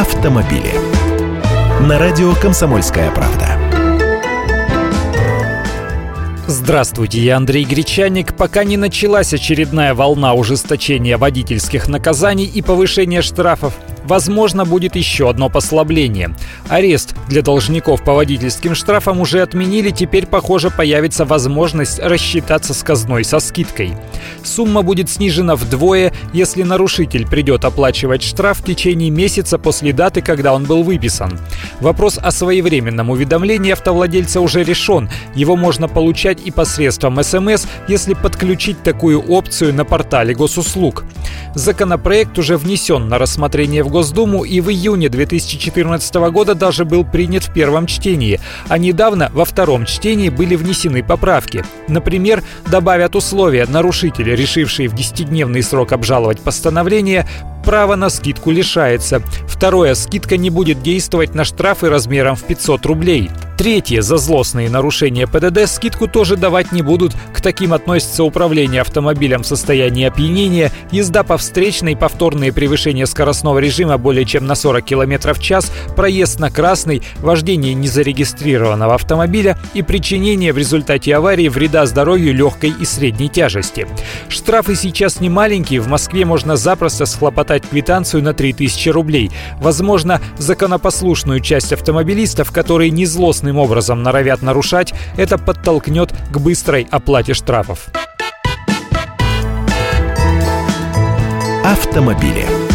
автомобили. На радио «Комсомольская правда». Здравствуйте, я Андрей Гречаник. Пока не началась очередная волна ужесточения водительских наказаний и повышения штрафов, Возможно, будет еще одно послабление. Арест для должников по водительским штрафам уже отменили, теперь, похоже, появится возможность рассчитаться с казной со скидкой. Сумма будет снижена вдвое, если нарушитель придет оплачивать штраф в течение месяца после даты, когда он был выписан. Вопрос о своевременном уведомлении автовладельца уже решен. Его можно получать и посредством СМС, если подключить такую опцию на портале госуслуг. Законопроект уже внесен на рассмотрение в Госдуму и в июне 2014 года даже был принят в первом чтении, а недавно во втором чтении были внесены поправки. Например, добавят условия нарушители, решившие в 10-дневный срок обжаловать постановление, право на скидку лишается. Второе, скидка не будет действовать на штрафы размером в 500 рублей. Третье, за злостные нарушения ПДД скидку тоже давать не будут. К таким относятся управление автомобилем в состоянии опьянения, езда по встречной, повторные превышения скоростного режима более чем на 40 км в час, проезд на красный, вождение незарегистрированного автомобиля и причинение в результате аварии вреда здоровью легкой и средней тяжести. Штрафы сейчас не маленькие, в Москве можно запросто схлопотать квитанцию на 3000 рублей. Возможно, законопослушную часть автомобилистов, которые не злостны умышленным образом норовят нарушать, это подтолкнет к быстрой оплате штрафов. Автомобили.